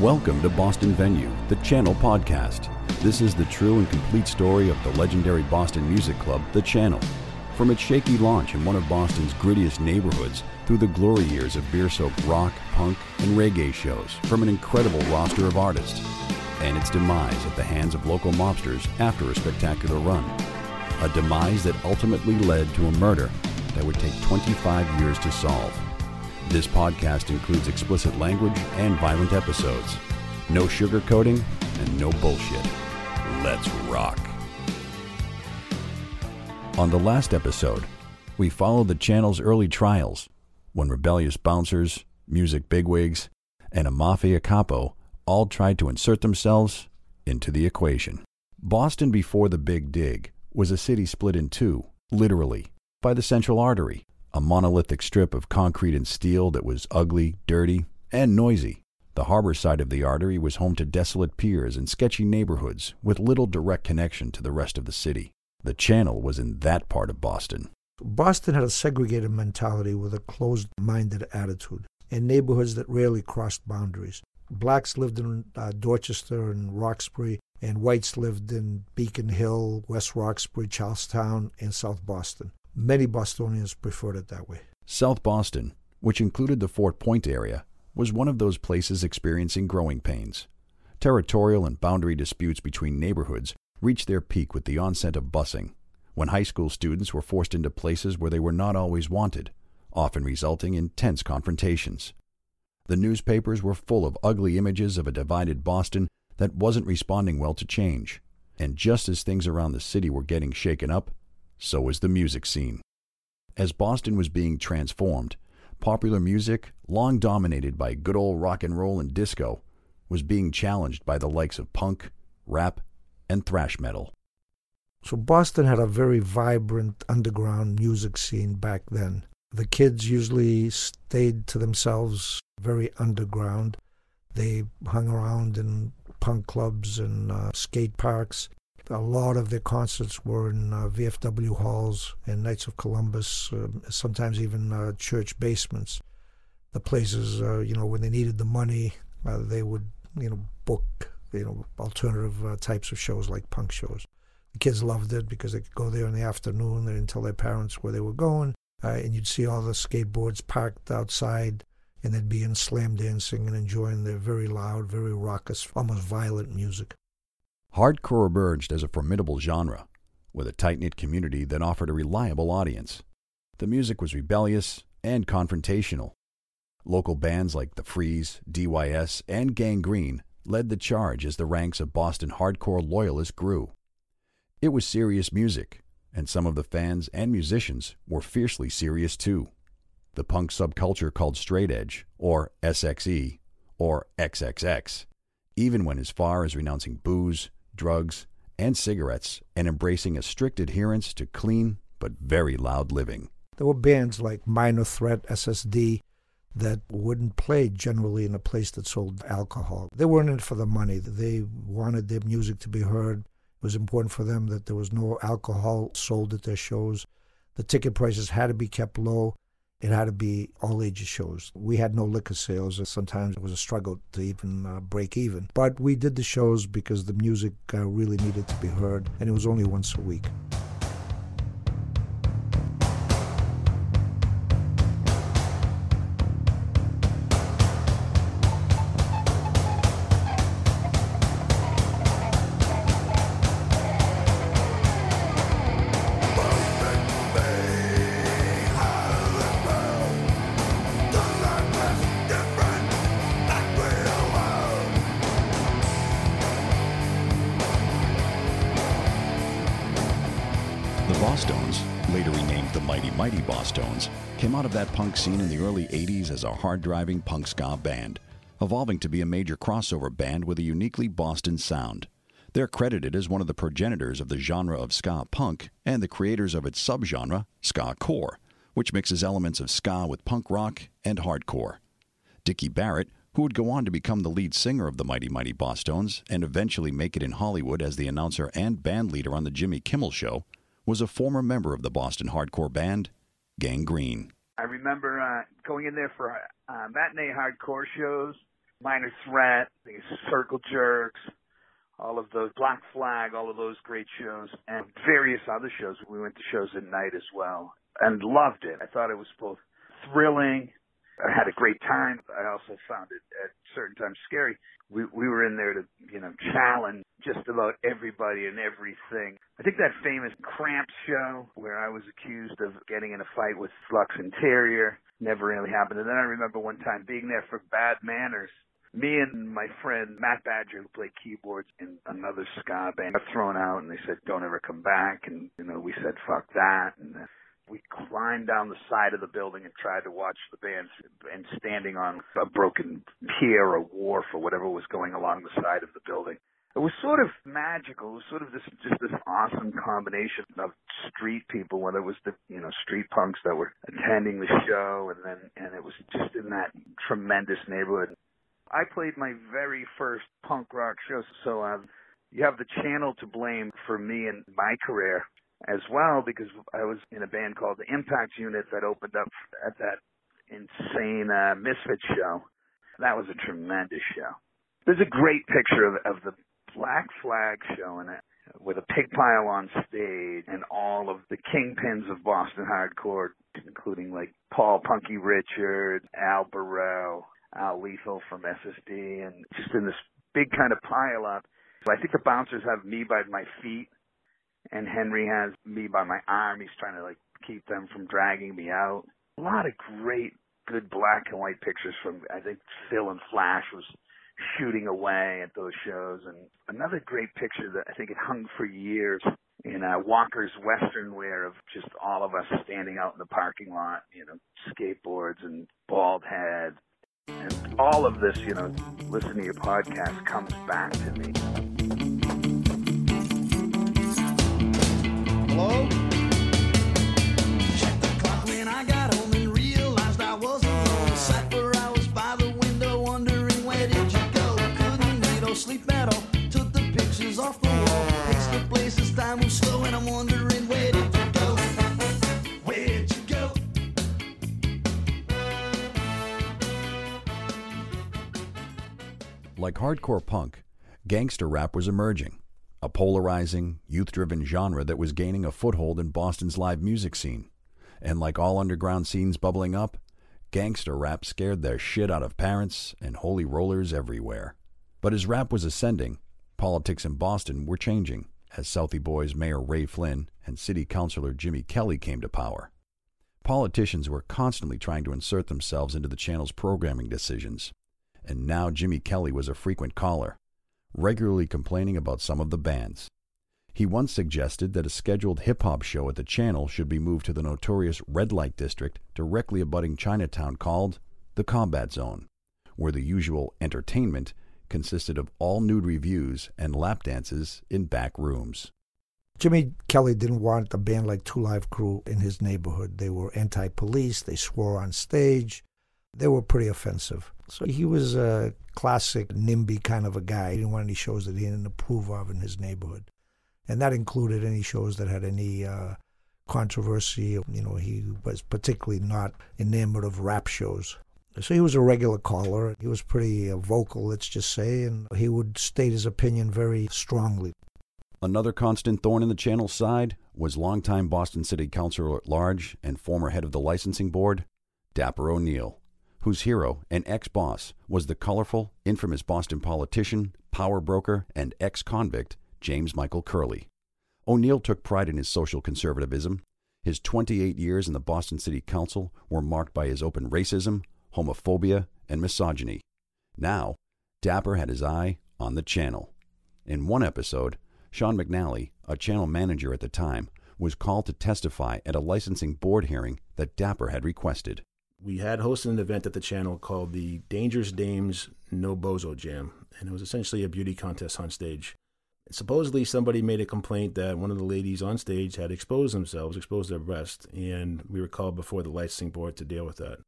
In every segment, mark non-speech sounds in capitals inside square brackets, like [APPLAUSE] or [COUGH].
Welcome to Boston Venue, the Channel Podcast. This is the true and complete story of the legendary Boston music club, The Channel. From its shaky launch in one of Boston's grittiest neighborhoods through the glory years of beer soaked rock, punk, and reggae shows from an incredible roster of artists, and its demise at the hands of local mobsters after a spectacular run. A demise that ultimately led to a murder that would take 25 years to solve. This podcast includes explicit language and violent episodes. No sugarcoating and no bullshit. Let's rock. On the last episode, we followed the channel's early trials when rebellious bouncers, music bigwigs, and a mafia capo all tried to insert themselves into the equation. Boston before the Big Dig was a city split in two, literally, by the central artery a monolithic strip of concrete and steel that was ugly, dirty, and noisy. The harbor side of the artery was home to desolate piers and sketchy neighborhoods with little direct connection to the rest of the city. The channel was in that part of Boston. Boston had a segregated mentality with a closed minded attitude and neighborhoods that rarely crossed boundaries. Blacks lived in uh, Dorchester and Roxbury, and whites lived in Beacon Hill, West Roxbury, Charlestown, and South Boston. Many Bostonians preferred it that way. South Boston, which included the Fort Point area, was one of those places experiencing growing pains. Territorial and boundary disputes between neighborhoods reached their peak with the onset of busing, when high school students were forced into places where they were not always wanted, often resulting in tense confrontations. The newspapers were full of ugly images of a divided Boston that wasn't responding well to change. And just as things around the city were getting shaken up, so was the music scene. As Boston was being transformed, popular music, long dominated by good old rock and roll and disco, was being challenged by the likes of punk, rap, and thrash metal. So Boston had a very vibrant underground music scene back then. The kids usually stayed to themselves, very underground. They hung around in punk clubs and uh, skate parks. A lot of their concerts were in uh, VFW halls and Knights of Columbus, uh, sometimes even uh, church basements. The places, uh, you know, when they needed the money, uh, they would, you know, book, you know, alternative uh, types of shows like punk shows. The kids loved it because they could go there in the afternoon. and tell their parents where they were going, and you'd see all the skateboards parked outside, and they'd be in slam dancing and enjoying their very loud, very raucous, almost violent music. Hardcore emerged as a formidable genre, with a tight knit community that offered a reliable audience. The music was rebellious and confrontational. Local bands like The Freeze, DYS, and Gang Green led the charge as the ranks of Boston hardcore loyalists grew. It was serious music, and some of the fans and musicians were fiercely serious too. The punk subculture called straight edge, or SXE, or XXX, even went as far as renouncing booze, drugs, and cigarettes, and embracing a strict adherence to clean but very loud living. There were bands like Minor Threat, SSD, that wouldn't play generally in a place that sold alcohol. They weren't in it for the money. They wanted their music to be heard. It was important for them that there was no alcohol sold at their shows. The ticket prices had to be kept low. It had to be all ages shows. We had no liquor sales. Sometimes it was a struggle to even uh, break even. But we did the shows because the music uh, really needed to be heard, and it was only once a week. Bosstones, later renamed the Mighty Mighty Bosstones, came out of that punk scene in the early 80s as a hard driving punk ska band, evolving to be a major crossover band with a uniquely Boston sound. They're credited as one of the progenitors of the genre of ska punk and the creators of its subgenre, ska core, which mixes elements of ska with punk rock and hardcore. Dickie Barrett, who would go on to become the lead singer of the Mighty Mighty Bosstones and eventually make it in Hollywood as the announcer and band leader on the Jimmy Kimmel Show, was a former member of the Boston hardcore band Gang Green. I remember uh, going in there for uh, matinee hardcore shows, Minor Threat, these Circle Jerks, all of those Black Flag, all of those great shows, and various other shows. We went to shows at night as well, and loved it. I thought it was both thrilling. I had a great time. I also found it at certain times scary. We we were in there to you know challenge just about everybody and everything. I think that famous Cramps show where I was accused of getting in a fight with Lux Interior never really happened. And then I remember one time being there for Bad Manners me and my friend Matt Badger, who played keyboards in another ska band, got thrown out, and they said, "Don't ever come back." And you know, we said, "Fuck that." And then we climbed down the side of the building and tried to watch the band, and standing on a broken pier or wharf or whatever was going along the side of the building. It was sort of magical. It was sort of this just this awesome combination of street people, whether it was the you know street punks that were attending the show, and then and it was just in that tremendous neighborhood. I played my very first punk rock show, so um, you have the channel to blame for me and my career as well because I was in a band called the Impact Unit that opened up at that insane uh, Misfit show. That was a tremendous show. There's a great picture of, of the Black Flag show in it with a pig pile on stage and all of the kingpins of Boston hardcore, including like Paul Punky Richard, Al Barile, Al Lethal from SSD, and just in this big kind of pile up. So I think the bouncers have me by my feet, and Henry has me by my arm. He's trying to like keep them from dragging me out. A lot of great, good black and white pictures from I think Phil and Flash was shooting away at those shows, and another great picture that I think it hung for years in uh, Walker's Western wear of just all of us standing out in the parking lot, you know, skateboards and bald heads and all of this, you know, listening to your podcast comes back to me. Hello? Pictures off the wall. Paced the time was slow and I'm wondering where did you go? Where'd you go? Like hardcore punk, gangster rap was emerging, a polarizing, youth driven genre that was gaining a foothold in Boston's live music scene. And like all underground scenes bubbling up, gangster rap scared the shit out of parents and holy rollers everywhere. But as rap was ascending, politics in Boston were changing as Southie Boys Mayor Ray Flynn and City Councilor Jimmy Kelly came to power. Politicians were constantly trying to insert themselves into the channel's programming decisions, and now Jimmy Kelly was a frequent caller, regularly complaining about some of the bands. He once suggested that a scheduled hip hop show at the channel should be moved to the notorious red light district directly abutting Chinatown called the Combat Zone, where the usual entertainment consisted of all nude reviews and lap dances in back rooms. Jimmy Kelly didn't want a band like Two Live Crew in his neighborhood. They were anti police, they swore on stage, they were pretty offensive. So he was a classic NIMBY kind of a guy. He didn't want any shows that he didn't approve of in his neighborhood. And that included any shows that had any uh, controversy. You know, he was particularly not enamored of rap shows. So he was a regular caller. He was pretty uh, vocal, let's just say, and he would state his opinion very strongly. Another constant thorn in the channel's side was longtime Boston City Councilor at large and former head of the licensing board, Dapper O'Neill, whose hero and ex boss was the colorful, infamous Boston politician, power broker, and ex convict James Michael Curley. O'Neill took pride in his social conservatism. His 28 years in the Boston City Council were marked by his open racism, homophobia, and misogyny. Now, Dapper had his eye on the channel. In one episode, Sean McNally, a channel manager at the time, was called to testify at a licensing board hearing that Dapper had requested. We had hosted an event at the channel called the Dangerous Dames No Bozo Jam, and it was essentially a beauty contest on stage. Supposedly, somebody made a complaint that one of the ladies on stage had exposed themselves, exposed their breast, and we were called before the licensing board to deal with that.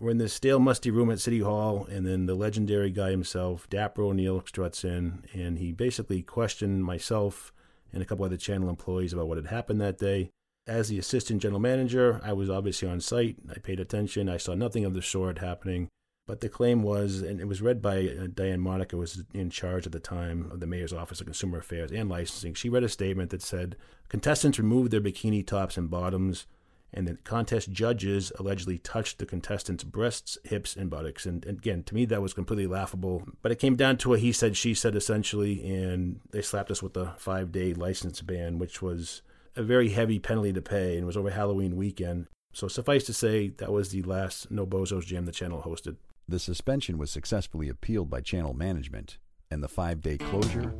We're in this stale, musty room at City Hall, and then the legendary guy himself, Dapper O'Neill, struts in, and he basically questioned myself and a couple other channel employees about what had happened that day. As the assistant general manager, I was obviously on site. I paid attention. I saw nothing of the sort happening. But the claim was, and it was read by uh, Diane Modica, who was in charge at the time of the mayor's office of consumer affairs and licensing. She read a statement that said contestants removed their bikini tops and bottoms, and the contest judges allegedly touched the contestants' breasts, hips, and buttocks. And, and again, to me, that was completely laughable. But it came down to a he said, she said, essentially, and they slapped us with a five day license ban, which was a very heavy penalty to pay, and was over Halloween weekend. So suffice to say, that was the last No Bozos Jam the channel hosted. The suspension was successfully appealed by channel management, and the five day closure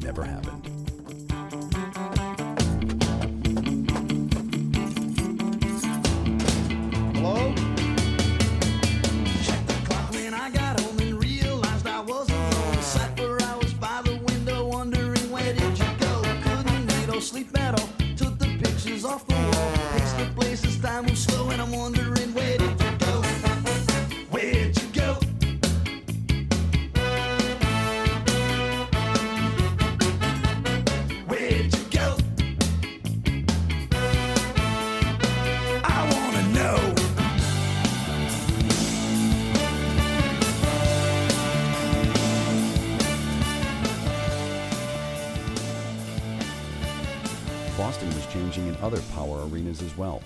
never happened. Pictures off the wall. Pace the places, time moves slow and I'm wondering where arenas as well.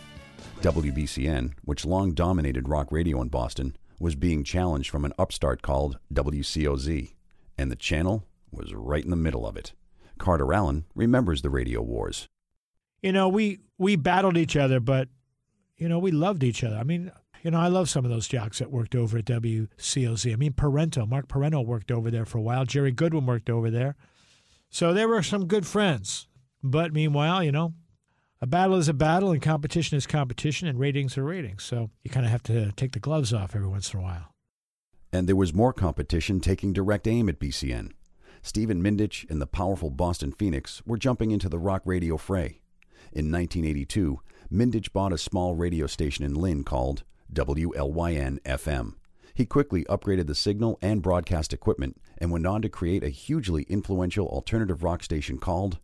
WBCN, which long dominated rock radio in Boston, was being challenged from an upstart called WCOZ, and the channel was right in the middle of it. Carter Allen remembers the radio wars. you know, we we battled each other, but you know, we loved each other. I mean, you know, I love some of those jocks that worked over at WCOZ. I mean, Parenteau, Mark Parenteau worked over there for a while. Jerry Goodwin worked over there. So there were some good friends. But meanwhile, you know, a battle is a battle and competition is competition and ratings are ratings. So you kind of have to take the gloves off every once in a while. And there was more competition taking direct aim at BCN. Stephen Mindich and the powerful Boston Phoenix were jumping into the rock radio fray. In 1982, Mindich bought a small radio station in Lynn called WLYN FM. He quickly upgraded the signal and broadcast equipment and went on to create a hugely influential alternative rock station called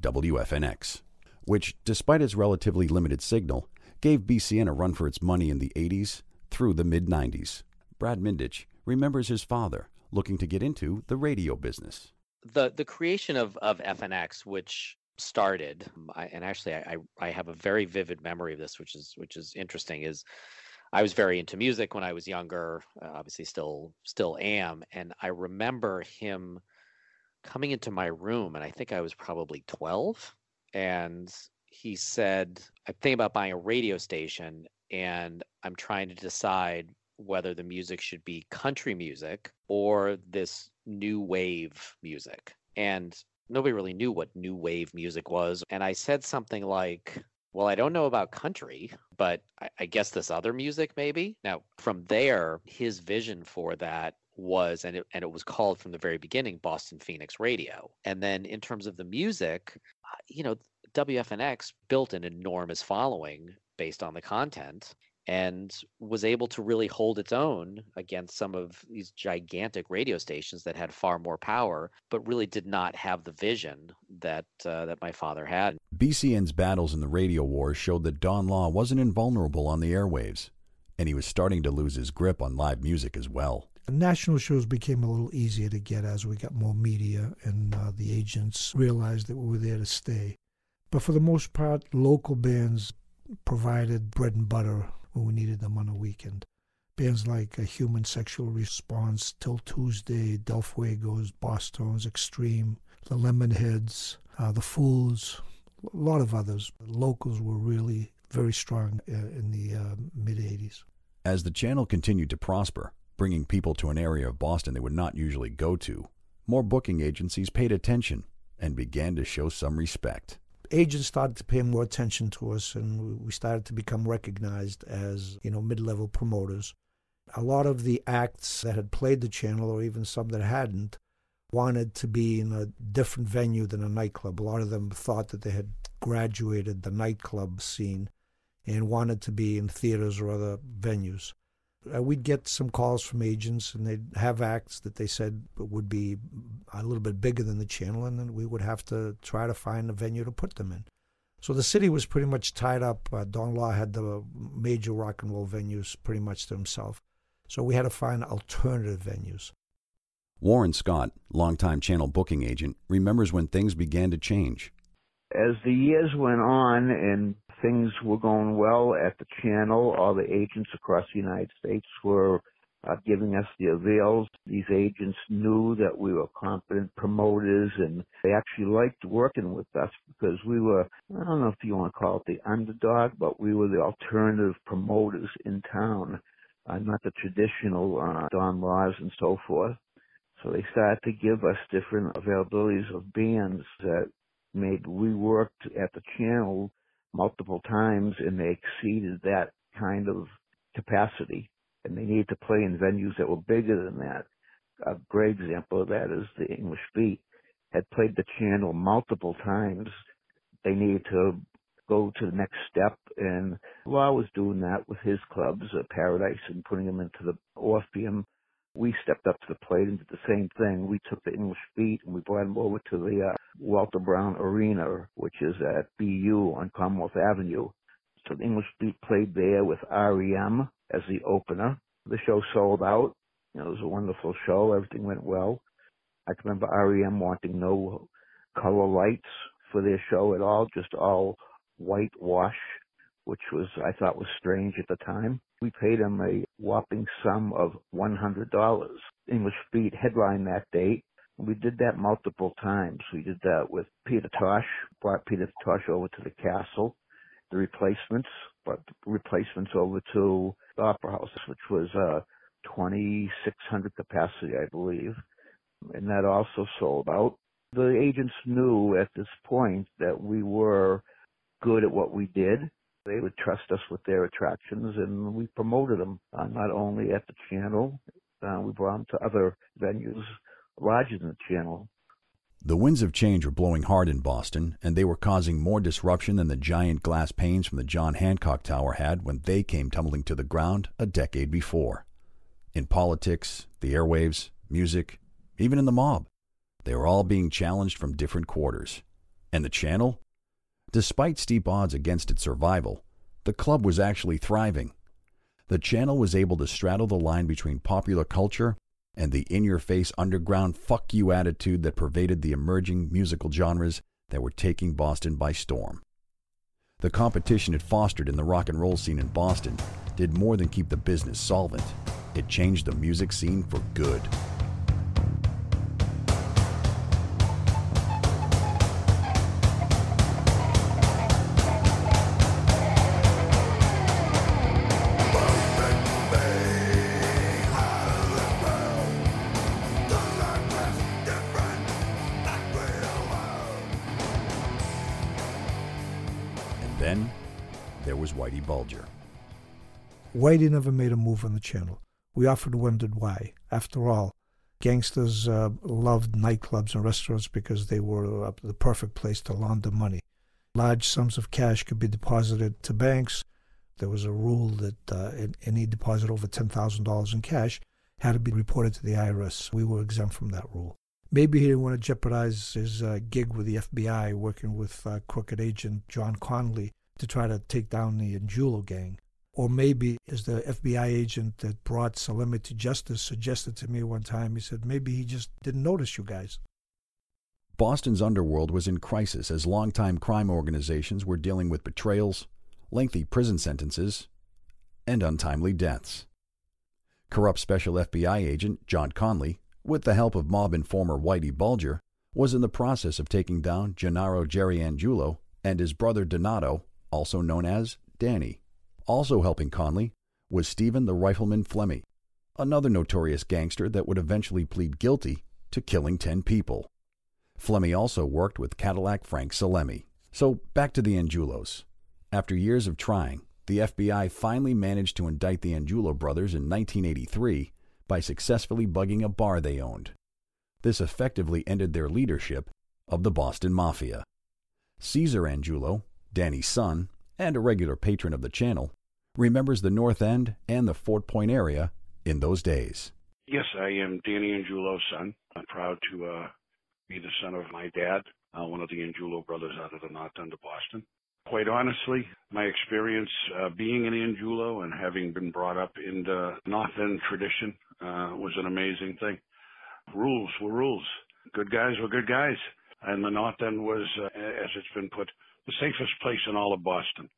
WFNX, which, despite its relatively limited signal, gave BCN a run for its money in the 80s through the mid 90s. Brad Mindich remembers his father looking to get into the radio business. the the creation of of FNX, which started, I, and actually I, I I have a very vivid memory of this, which is which is interesting. Is I was very into music when I was younger. Uh, obviously, still still am, and I remember him coming into my room, and I think I was probably twelve, and he said, "I'm thinking about buying a radio station, and I'm trying to decide." whether the music should be country music or this new wave music. And nobody really knew what new wave music was. And I said something like, well, I don't know about country, but I, I guess this other music maybe. Now, from there, his vision for that was, and it, and it was called from the very beginning Boston Phoenix Radio. And then in terms of the music, you know, WFNX built an enormous following based on the content and was able to really hold its own against some of these gigantic radio stations that had far more power, but really did not have the vision that uh, that my father had. BCN's battles in the radio war showed that Don Law wasn't invulnerable on the airwaves, and he was starting to lose his grip on live music as well. National shows became a little easier to get as we got more media and uh, the agents realized that we were there to stay. But for the most part, local bands provided bread and butter when we needed them on a weekend. Bands like a Human Sexual Response, 'Til Tuesday, Del Fuegos, Bosstones, Extreme, the Lemonheads, uh, the Fools, a lot of others. Locals were really very strong uh, in the uh, mid 80s. As the channel continued to prosper, bringing people to an area of Boston they would not usually go to, more booking agencies paid attention and began to show some respect. Agents started to pay more attention to us and we started to become recognized as you know mid-level promoters. A lot of the acts that had played the channel or even some that hadn't wanted to be in a different venue than a nightclub. A lot of them thought that they had graduated the nightclub scene and wanted to be in theaters or other venues uh, we'd get some calls from agents and they'd have acts that they said would be a little bit bigger than the channel and then we would have to try to find a venue to put them in so the city was pretty much tied up uh, don law had the major rock and roll venues pretty much to himself So we had to find alternative venues. Warren Scott, longtime channel booking agent, remembers when things began to change. As the years went on and things were going well at the channel, all the agents across the United States were uh, giving us the avails. These agents knew that we were competent promoters and they actually liked working with us because we were, I don't know if you want to call it the underdog, but we were the alternative promoters in town, uh, not the traditional uh, Don Laws and so forth. So they started to give us different availabilities of bands that made we worked at the channel multiple times and they exceeded that kind of capacity and they needed to play in venues that were bigger than that. A great example of that is the English Beat had played the channel multiple times. They needed to go to the next step and Law was doing that with his clubs, uh, Paradise and putting them into the Orpheum we stepped up to the plate and did the same thing. We took the English Beat and we brought them over to the uh, Walter Brown Arena, which is at BU on Commonwealth Avenue. So the English Beat played there with REM as the opener. The show sold out. You know, it was a wonderful show. Everything went well. I remember REM wanting no color lights for their show at all, just all whitewash, which was I thought was strange at the time. We paid him a whopping sum of $100. English Beat headlined that date. We did that multiple times. We did that with Peter Tosh, brought Peter Tosh over to the castle. The replacements, brought the replacements over to the Opera House, which was uh, 2,600 capacity, I believe. And that also sold out. The agents knew at this point that we were good at what we did they would trust us with their attractions, and we promoted them uh, not only at the channel, uh, we brought them to other venues larger than the channel. The winds of change were blowing hard in Boston, and they were causing more disruption than the giant glass panes from the John Hancock Tower had when they came tumbling to the ground a decade before. In politics, the airwaves, music, even in the mob, they were all being challenged from different quarters. And the channel? Despite steep odds against its survival, the club was actually thriving. The channel was able to straddle the line between popular culture and the in your face underground fuck you attitude that pervaded the emerging musical genres that were taking Boston by storm. The competition it fostered in the rock and roll scene in Boston did more than keep the business solvent, it changed the music scene for good. Bulger. Whitey never made a move on the channel. We often wondered why. After all, gangsters uh, loved nightclubs and restaurants because they were uh, the perfect place to launder money. Large sums of cash could be deposited to banks. There was a rule that uh, any deposit over $10,000 in cash had to be reported to the IRS. We were exempt from that rule. Maybe he didn't want to jeopardize his uh, gig with the FBI, working with uh, crooked agent John Connolly to try to take down the Angiulo gang. Or maybe, as the FBI agent that brought Salemme to justice suggested to me one time, he said, maybe he just didn't notice you guys. Boston's underworld was in crisis as longtime crime organizations were dealing with betrayals, lengthy prison sentences, and untimely deaths. Corrupt special FBI agent John Connolly with the help of mob informer Whitey Bulger, was in the process of taking down Gennaro Jerry Angiulo and his brother Donato, also known as Danny. Also helping Connolly was Stephen the Rifleman Flemmi, another notorious gangster that would eventually plead guilty to killing 10 people. Flemmi also worked with Cadillac Frank Salemme. So back to the Angiulos. After years of trying, the FBI finally managed to indict the Angulo brothers in 1983 by successfully bugging a bar they owned. This effectively ended their leadership of the Boston Mafia. Caesar Angiulo, Danny's son, and a regular patron of the channel, remembers the North End and the Fort Point area in those days. Yes, I am Danny Angiulo's son. I'm proud to uh, be the son of my dad, uh, one of the Angiulo brothers out of the North End of Boston. Quite honestly, my experience uh, being an Angiulo and having been brought up in the North End tradition uh, was an amazing thing. Rules were rules. Good guys were good guys. And the North End was, uh, as it's been put, the safest place in all of Boston.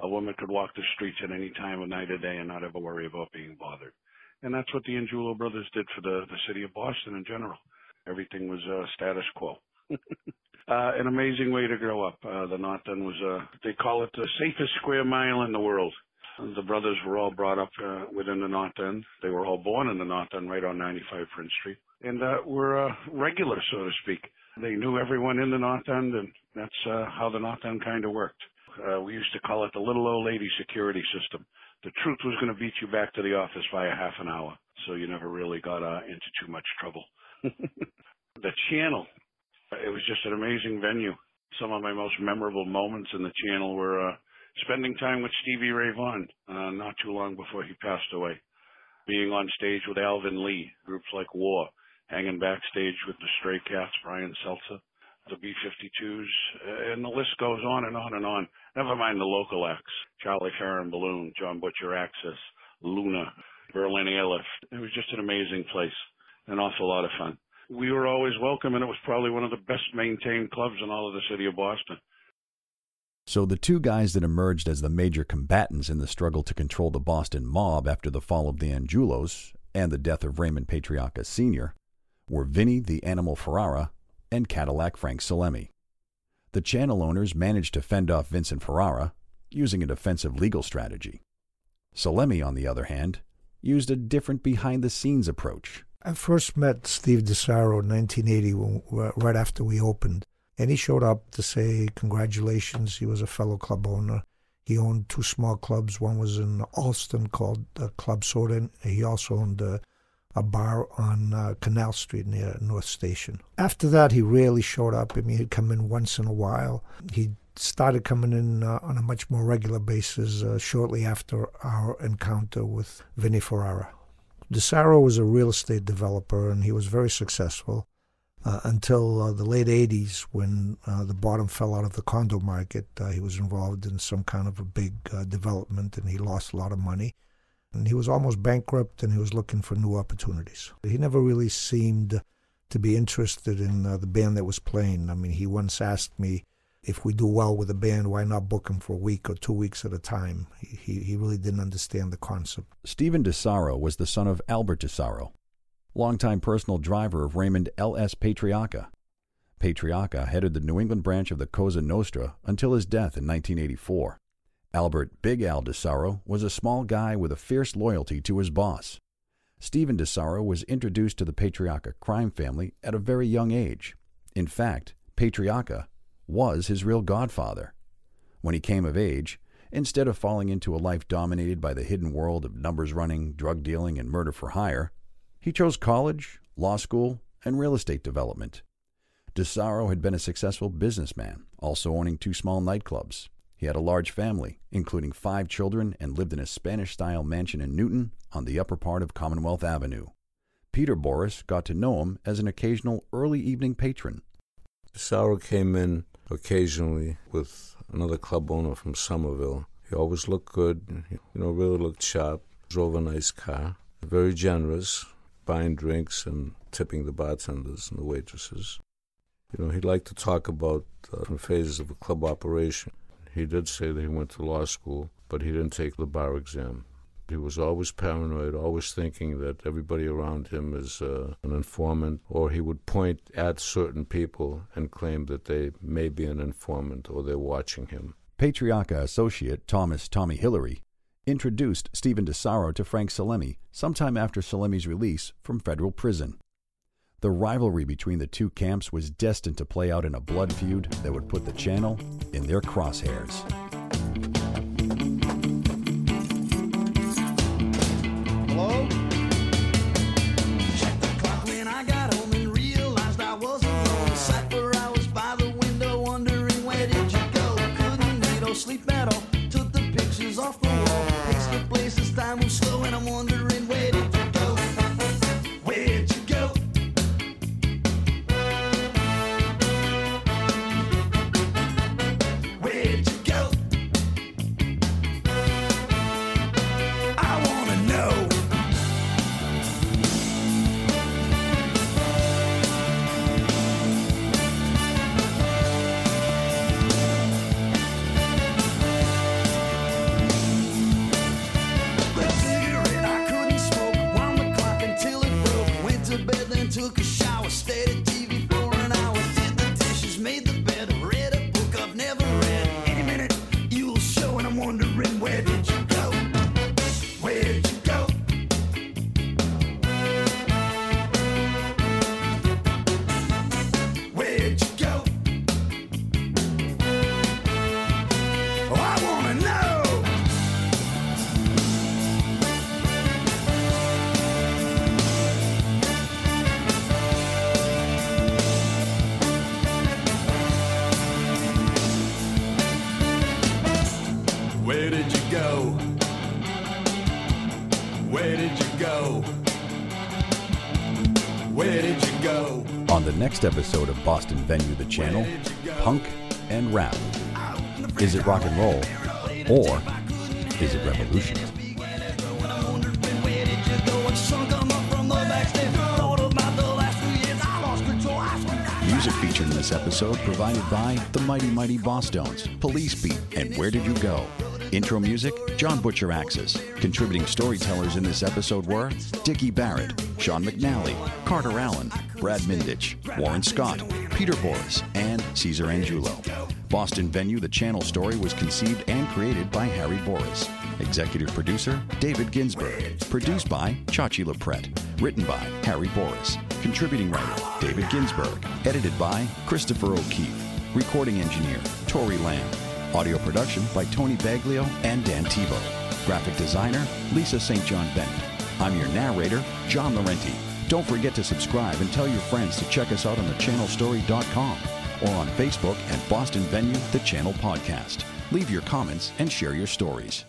A woman could walk the streets at any time of night or day and not ever worry about being bothered. And that's what the Angiulo brothers did for the, the city of Boston in general. Everything was uh, status quo. [LAUGHS] uh, an amazing way to grow up. Uh, the North End was, uh, they call it the safest square mile in the world. The brothers were all brought up uh, within the North End. They were all born in the North End, right on 95 Prince Street, and uh, were uh, regular, so to speak. They knew everyone in the North End, and that's uh, how the North End kind of worked. Uh, we used to call it the little old lady security system. The truth was going to beat you back to the office by a half an hour, so you never really got uh, into too much trouble. [LAUGHS] the channel, it was just an amazing venue. Some of my most memorable moments in the channel were uh, spending time with Stevie Ray Vaughan uh, not too long before he passed away, being on stage with Alvin Lee, groups like War, hanging backstage with the Stray Cats, Brian Setzer, the B-52s, uh, and the list goes on and on and on. Never mind the local acts, Charlie Farren Balloon, John Butcher Axis, Luna, Berlin Airlift. It was just an amazing place, an awful lot of fun. We were always welcome, and it was probably one of the best maintained clubs in all of the city of Boston. So the two guys that emerged as the major combatants in the struggle to control the Boston mob after the fall of the Angiulos and the death of Raymond Patriarca Sr. were Vinny the Animal Ferrara and Cadillac Frank Salemme. The channel owners managed to fend off Vincent Ferrara using a defensive legal strategy. Salemme, on the other hand, used a different behind the scenes approach. I first met Steve DiSarro in 1980, when, right after we opened. And he showed up to say congratulations. He was a fellow club owner. He owned two small clubs. One was in Allston called uh, Club Soda. He also owned a, a bar on uh, Canal Street near North Station. After that, he rarely showed up. I mean, he'd come in once in a while. He started coming in uh, on a much more regular basis uh, shortly after our encounter with Vinny Ferrara. DiSarro was a real estate developer and he was very successful uh, until uh, the late 80s when uh, the bottom fell out of the condo market. He was involved in some kind of a big development and he lost a lot of money. And he was almost bankrupt and he was looking for new opportunities. He never really seemed to be interested in uh, the band that was playing. I mean, he once asked me, if we do well with a band, why not book him for a week or two weeks at a time? He, he really didn't understand the concept. Stephen DiSarro was the son of Albert DiSarro, longtime personal driver of Raymond L.S. Patriarca. Patriarca headed the New England branch of the Cosa Nostra until his death in 1984. Albert Big Al DiSarro was a small guy with a fierce loyalty to his boss. Stephen DiSarro was introduced to the Patriarca crime family at a very young age. In fact, Patriarca was his real godfather. When he came of age, instead of falling into a life dominated by the hidden world of numbers running, drug dealing, and murder for hire, he chose college, law school, and real estate development. DiSarro had been a successful businessman, also owning two small nightclubs. He had a large family, including five children, and lived in a Spanish style mansion in Newton on the upper part of Commonwealth Avenue. Peter Boris got to know him as an occasional early evening patron. DiSarro came in occasionally with another club owner from Somerville. He always looked good, you know, really looked sharp, drove a nice car, very generous, buying drinks and tipping the bartenders and the waitresses. You know, he liked to talk about uh, different phases of a club operation. He did say that he went to law school, but he didn't take the bar exam. He was always paranoid, always thinking that everybody around him is uh, an informant, or he would point at certain people and claim that they may be an informant or they're watching him. Patriarca associate Thomas Tommy Hillary introduced Stephen DiSarro to Frank Salemme sometime after Salemme's release from federal prison. The rivalry between the two camps was destined to play out in a blood feud that would put the channel in their crosshairs. Took the pictures off the wall. Pace the places, time slow and I'm wondering where did Boston Venue the Channel Punk and Rap. Is it rock and roll? Or is it revolution? Music featured in this episode provided by the Mighty Mighty Bosstones, Police Beat, and Where Did You Go? Intro music, John Butcher Axis. Contributing storytellers in this episode were Dickie Barrett, Sean McNally, Carter Allen, Brad Mindich, Warren Scott, Peter Boris, and Caesar Angiulo. Boston Venue The Channel Story was conceived and created by Harry Boris. Executive producer, David Ginsburg. Produced by Chachi LaPret. Written by Harry Boris. Contributing writer, David Ginsburg. Edited by Christopher O'Keefe. Recording engineer, Tori Lamb. Audio production by Tony Baglio and Dan Tebow. Graphic designer, Lisa St. John Bennett. I'm your narrator, John Laurenti. Don't forget to subscribe and tell your friends to check us out on thechannelstory.com or on Facebook at Boston Venue, the Channel Podcast. Leave your comments and share your stories.